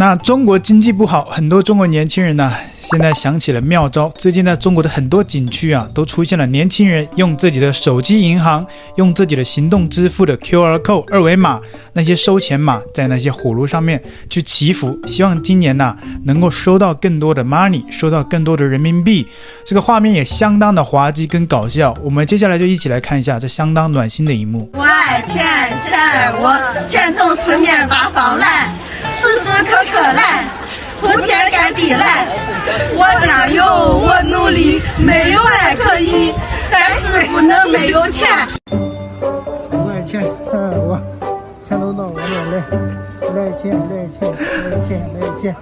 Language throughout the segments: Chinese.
那中国经济不好，很多中国年轻人呢、现在想起了妙招。最近在中国的很多景区啊，都出现了年轻人用自己的手机银行、用自己的行动支付的 QR code 二维码那些收钱码，在那些火炉上面去祈福，希望今年呢、能够收到更多的 money，收到更多的人民币。这个画面也相当的滑稽跟搞笑。我们接下来就一起来看一下这相当暖心的一幕。我爱钱，钱爱我，钱从四面八方来。时时刻刻来，铺天盖地来，我加油，我努力，没有爱可以，但是不能没有钱。五块钱，我钱都到我这来，来钱来钱来钱来钱。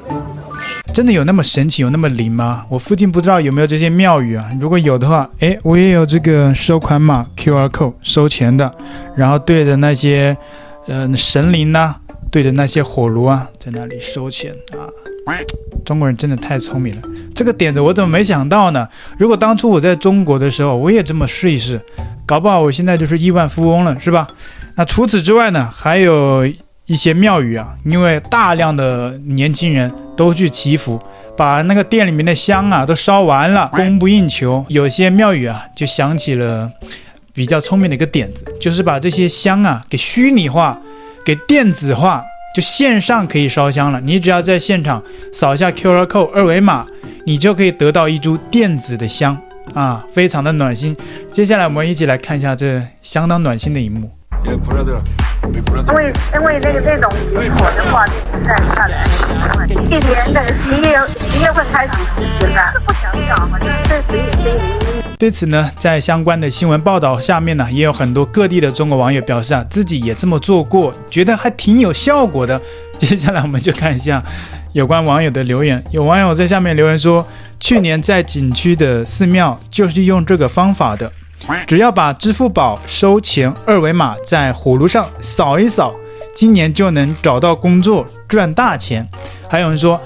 真的有那么神奇，有那么灵吗？我附近不知道有没有这些庙宇啊？如果有的话，诶，我也有这个收款码 QR code 收钱的，然后对着那些，呃，神灵呢、啊。对着那些火炉啊，在那里收钱啊！中国人真的太聪明了，这个点子我怎么没想到呢？如果当初我在中国的时候，我也这么试一试，搞不好我现在就是亿万富翁了，是吧？那除此之外呢，还有一些庙宇啊，因为大量的年轻人都去祈福，把那个店里面的香啊都烧完了，供不应求。有些庙宇啊，就想起了比较聪明的一个点子，就是把这些香啊给虚拟化。给电子化，就线上可以烧香了。你只要在现场扫一下 QR code 二维码，你就可以得到一株电子的香啊，非常的暖心。接下来我们一起来看一下这相当暖心的一幕。因为因为那个那种火的话，在下来，一年的十一月十一月份开始实施，不想想好像这谁谁对此呢，在相关的新闻报道下面呢，也有很多各地的中国网友表示啊，自己也这么做过，觉得还挺有效果的。接下来我们就看一下有关网友的留言。有网友在下面留言说，去年在景区的寺庙就是用这个方法的，只要把支付宝收钱二维码在火炉上扫一扫，今年就能找到工作赚大钱。还有人说，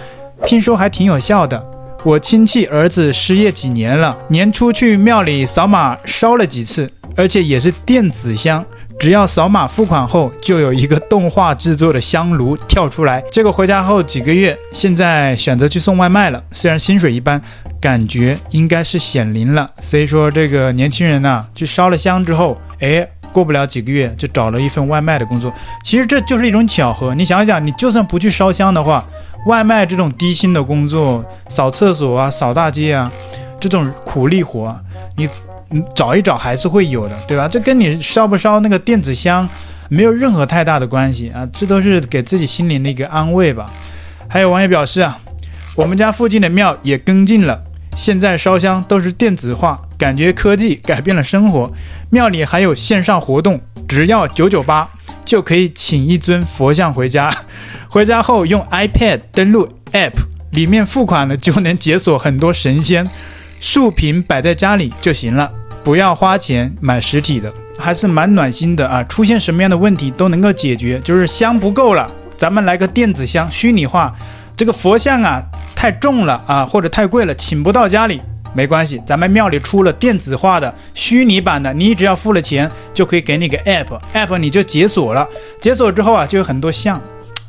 听说还挺有效的。我亲戚儿子失业几年了，年初去庙里扫码烧了几次，而且也是电子香，只要扫码付款后，就有一个动画制作的香炉跳出来。结果回家后几个月，现在选择去送外卖了，虽然薪水一般，感觉应该是显灵了。所以说，这个年轻人呐，去烧了香之后，哎，过不了几个月就找了一份外卖的工作。其实这就是一种巧合。你想想，你就算不去烧香的话。外卖这种低薪的工作，扫厕所啊，扫大街啊，这种苦力活，你你找一找还是会有的，对吧？这跟你烧不烧那个电子香没有任何太大的关系啊，这都是给自己心灵的一个安慰吧。还有网友表示啊，我们家附近的庙也跟进了，现在烧香都是电子化，感觉科技改变了生活。庙里还有线上活动，只要九九八就可以请一尊佛像回家。回家后用 iPad 登录 App，里面付款了就能解锁很多神仙，竖屏摆在家里就行了，不要花钱买实体的，还是蛮暖心的啊！出现什么样的问题都能够解决，就是香不够了，咱们来个电子香，虚拟化，这个佛像啊太重了啊，或者太贵了，请不到家里没关系，咱们庙里出了电子化的虚拟版的，你只要付了钱就可以给你个 App，App 你就解锁了，解锁之后啊就有很多像。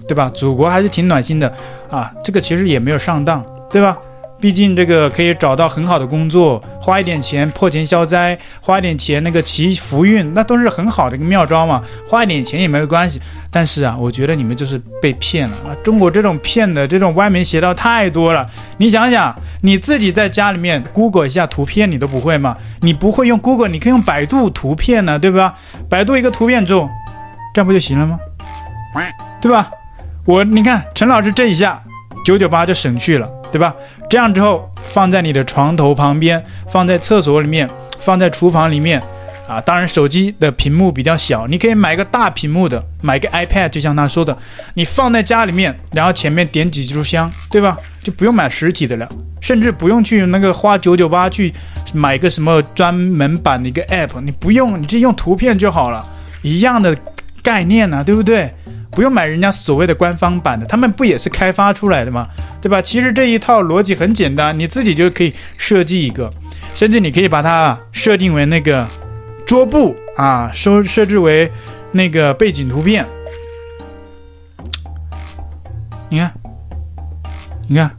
对吧？祖国还是挺暖心的啊，这个其实也没有上当，对吧？毕竟这个可以找到很好的工作，花一点钱破钱消灾，花一点钱那个祈福运，那都是很好的一个妙招嘛。花一点钱也没有关系。但是啊，我觉得你们就是被骗了啊！中国这种骗的这种歪门邪道太多了。你想想，你自己在家里面 Google 一下图片，你都不会吗？你不会用 Google，你可以用百度图片呢，对吧？百度一个图片之后，这样不就行了吗？对吧？我你看陈老师这一下九九八就省去了，对吧？这样之后放在你的床头旁边，放在厕所里面，放在厨房里面，啊，当然手机的屏幕比较小，你可以买个大屏幕的，买个 iPad，就像他说的，你放在家里面，然后前面点几炷香，对吧？就不用买实体的了，甚至不用去那个花九九八去买个什么专门版的一个 App，你不用，你就用图片就好了，一样的概念呢，对不对？不用买人家所谓的官方版的，他们不也是开发出来的吗？对吧？其实这一套逻辑很简单，你自己就可以设计一个，甚至你可以把它设定为那个桌布啊，设设置为那个背景图片。你看，你看，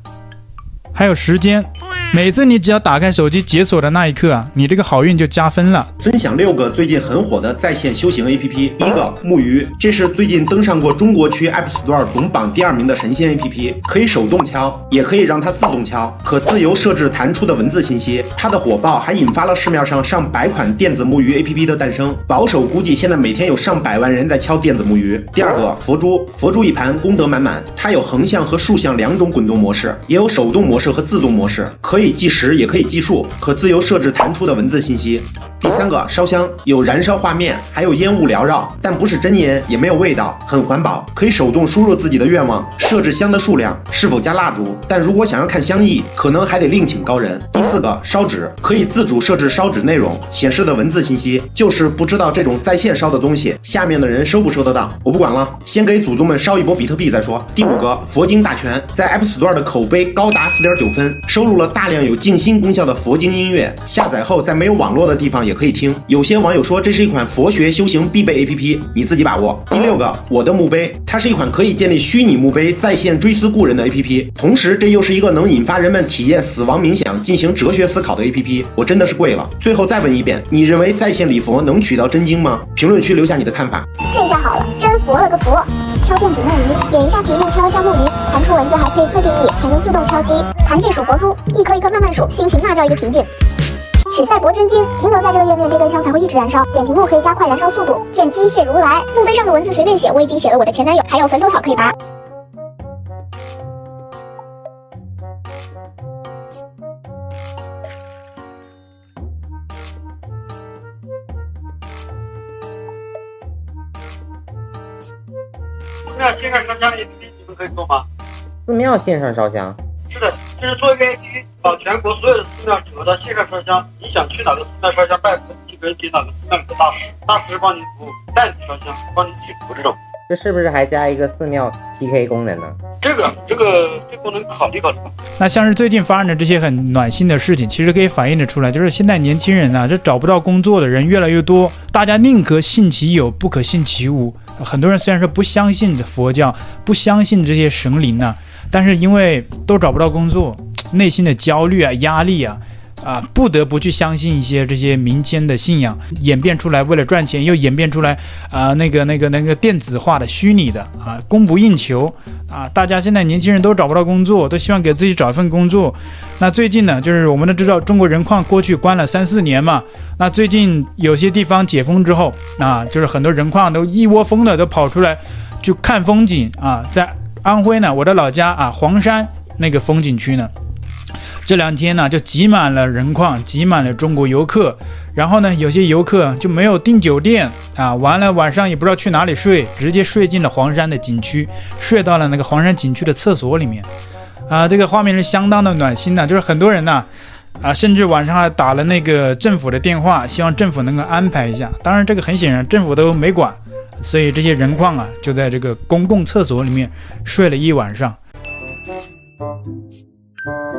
还有时间。每次你只要打开手机解锁的那一刻啊，你这个好运就加分了。分享六个最近很火的在线修行 APP。第一个木鱼，这是最近登上过中国区 App Store 总榜第二名的神仙 APP，可以手动敲，也可以让它自动敲，可自由设置弹出的文字信息。它的火爆还引发了市面上上百款电子木鱼 APP 的诞生。保守估计，现在每天有上百万人在敲电子木鱼。第二个佛珠，佛珠一盘功德满满，它有横向和竖向两种滚动模式，也有手动模式和自动模式，可以可以计时也可以计数，可自由设置弹出的文字信息。第三个烧香，有燃烧画面，还有烟雾缭绕，但不是真烟，也没有味道，很环保，可以手动输入自己的愿望，设置香的数量，是否加蜡烛。但如果想要看香意，可能还得另请高人。第四个烧纸，可以自主设置烧纸内容，显示的文字信息，就是不知道这种在线烧的东西，下面的人收不收得到，我不管了，先给祖宗们烧一波比特币再说。第五个佛经大全，在 App Store 的口碑高达四点九分，收录了大量量有静心功效的佛经音乐，下载后在没有网络的地方也。也可以听。有些网友说这是一款佛学修行必备 APP，你自己把握。第六个，我的墓碑，它是一款可以建立虚拟墓碑、在线追思故人的 APP，同时这又是一个能引发人们体验死亡冥想、进行哲学思考的 APP。我真的是跪了。最后再问一遍，你认为在线礼佛能取到真经吗？评论区留下你的看法。这下好了，真佛了个佛！敲电子木鱼，点一下屏幕，敲一下木鱼，弹出文字，还可以自定义，还能自动敲击。弹进数佛珠，一颗一颗慢慢数，心情那叫一个平静。取赛博真经，停留在这个页面，这根香才会一直燃烧。点屏幕可以加快燃烧速度。见机械如来，墓碑上的文字随便写，我已经写了我的前男友，还有坟头草可以拔。寺庙线上烧香 APP 你们可以做吗？寺庙线上烧香？就是做一个 APP。把全国所有的寺庙整合到线上烧香，你想去哪个寺庙烧香拜佛，就可以给哪个寺庙里的大师，大师帮你服务，带你烧香，帮你祈福这种。这是不是还加一个寺庙 PK 功能呢？这个这个这功能考虑考虑。那像是最近发生的这些很暖心的事情，其实可以反映的出来，就是现在年轻人呐、啊，这找不到工作的人越来越多，大家宁可信其有，不可信其无。很多人虽然说不相信佛教，不相信这些神灵呢、啊，但是因为都找不到工作。内心的焦虑啊，压力啊，啊，不得不去相信一些这些民间的信仰，演变出来为了赚钱，又演变出来啊，那个那个那个电子化的虚拟的啊，供不应求啊，大家现在年轻人都找不到工作，都希望给自己找一份工作。那最近呢，就是我们都知道中国人矿过去关了三四年嘛，那最近有些地方解封之后，啊，就是很多人矿都一窝蜂的都跑出来去看风景啊，在安徽呢，我的老家啊，黄山那个风景区呢。这两天呢，就挤满了人矿，挤满了中国游客。然后呢，有些游客就没有订酒店啊，完了晚上也不知道去哪里睡，直接睡进了黄山的景区，睡到了那个黄山景区的厕所里面。啊，这个画面是相当的暖心的，就是很多人呢，啊，甚至晚上还打了那个政府的电话，希望政府能够安排一下。当然，这个很显然政府都没管，所以这些人矿啊，就在这个公共厕所里面睡了一晚上。Huh?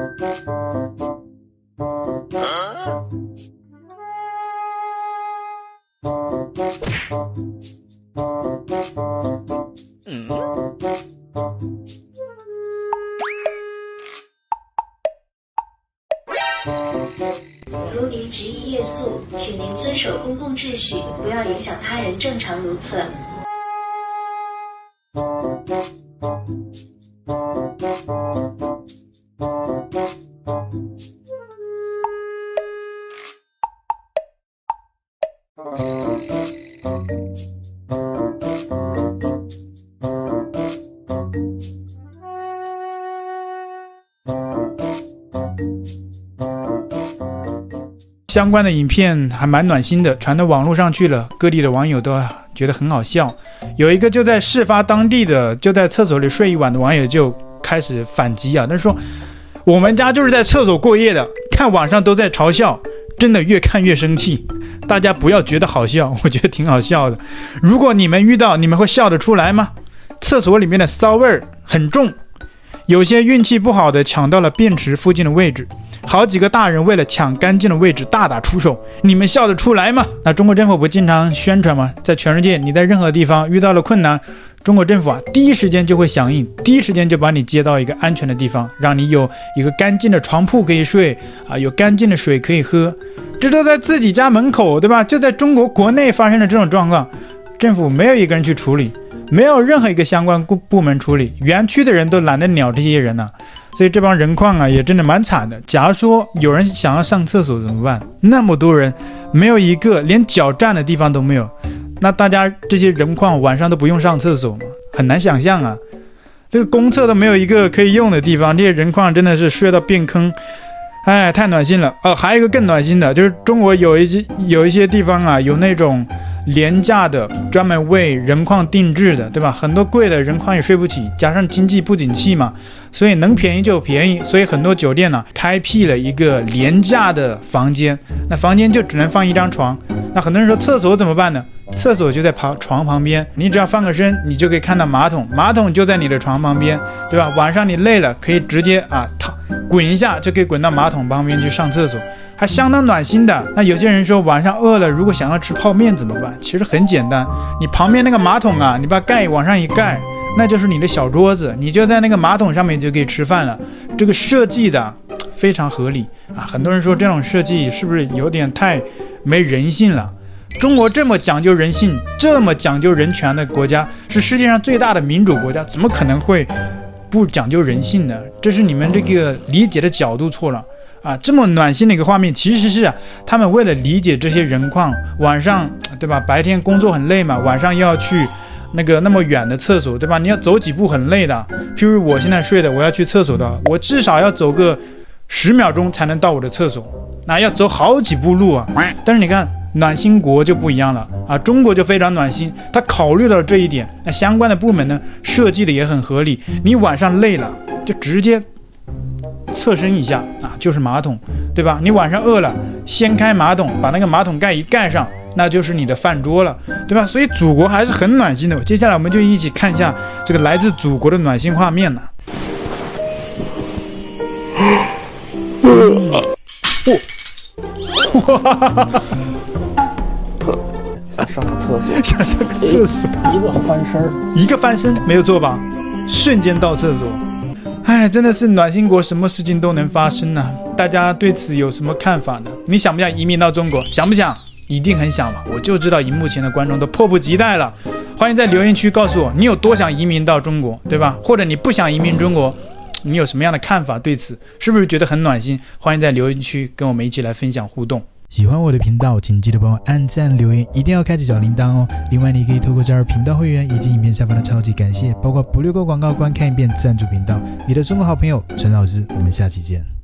相关的影片还蛮暖心的，传到网络上去了，各地的网友都觉得很好笑。有一个就在事发当地的，就在厕所里睡一晚的网友就开始反击啊，他说：“我们家就是在厕所过夜的，看网上都在嘲笑，真的越看越生气。大家不要觉得好笑，我觉得挺好笑的。如果你们遇到，你们会笑得出来吗？厕所里面的骚味儿很重，有些运气不好的抢到了便池附近的位置。”好几个大人为了抢干净的位置大打出手，你们笑得出来吗？那中国政府不经常宣传吗？在全世界，你在任何地方遇到了困难，中国政府啊，第一时间就会响应，第一时间就把你接到一个安全的地方，让你有一个干净的床铺可以睡啊，有干净的水可以喝，这都在自己家门口，对吧？就在中国国内发生了这种状况，政府没有一个人去处理，没有任何一个相关部部门处理，园区的人都懒得鸟这些人呢、所以这帮人矿啊也真的蛮惨的。假如说有人想要上厕所怎么办？那么多人，没有一个连脚站的地方都没有。那大家这些人矿晚上都不用上厕所吗？很难想象啊，这个公厕都没有一个可以用的地方，这些人矿真的是睡到变坑，哎，太暖心了。哦，还有一个更暖心的，就是中国有一些有一些地方啊，有那种廉价的，专门为人矿定制的，对吧？很多贵的人矿也睡不起，加上经济不景气嘛，所以能便宜就便宜，所以很多酒店呢，开辟了一个廉价的房间，那房间就只能放一张床。那很多人说厕所怎么办呢？厕所就在旁床旁边，你只要翻个身，你就可以看到马桶，马桶就在你的床旁边，对吧？晚上你累了，可以直接啊躺滚一下，就可以滚到马桶旁边去上厕所，还相当暖心的。那有些人说晚上饿了，如果想要吃泡面怎么办？其实很简单，你旁边那个马桶啊，你把盖往上一盖，那就是你的小桌子，你就在那个马桶上面就可以吃饭了。这个设计的非常合理啊。很多人说这种设计是不是有点太没人性了？中国这么讲究人性、这么讲究人权的国家，是世界上最大的民主国家，怎么可能会不讲究人性呢？这是你们这个理解的角度错了啊！这么暖心的一个画面，其实是他们为了理解这些人况，晚上对吧？白天工作很累嘛，晚上又要去那个那么远的厕所，对吧？你要走几步很累的。譬如我现在睡的，我要去厕所的，我至少要走个十秒钟才能到我的厕所，那要走好几步路啊！但是你看。暖心国就不一样了啊，中国就非常暖心，他考虑到了这一点，那相关的部门呢，设计的也很合理。你晚上累了，就直接侧身一下啊，就是马桶，对吧？你晚上饿了，掀开马桶，把那个马桶盖一盖上，那就是你的饭桌了，对吧？所以祖国还是很暖心的。接下来我们就一起看一下这个来自祖国的暖心画面呢。哇！哈哈哈哈。上个厕所，想上个厕所，一个翻身，一个翻身，没有错吧？瞬间到厕所，哎，真的是暖心国，什么事情都能发生呢、啊？大家对此有什么看法呢？你想不想移民到中国？想不想？一定很想吧？我就知道，荧幕前的观众都迫不及待了。欢迎在留言区告诉我，你有多想移民到中国，对吧？或者你不想移民中国，你有什么样的看法？对此是不是觉得很暖心？欢迎在留言区跟我们一起来分享互动。喜欢我的频道，请记得帮我按赞、留言，一定要开启小铃铛哦。另外，你可以透过加入频道会员以及影片下方的超级感谢，包括不略过广告、观看一遍赞助频道。你的中国好朋友陈老师，我们下期见。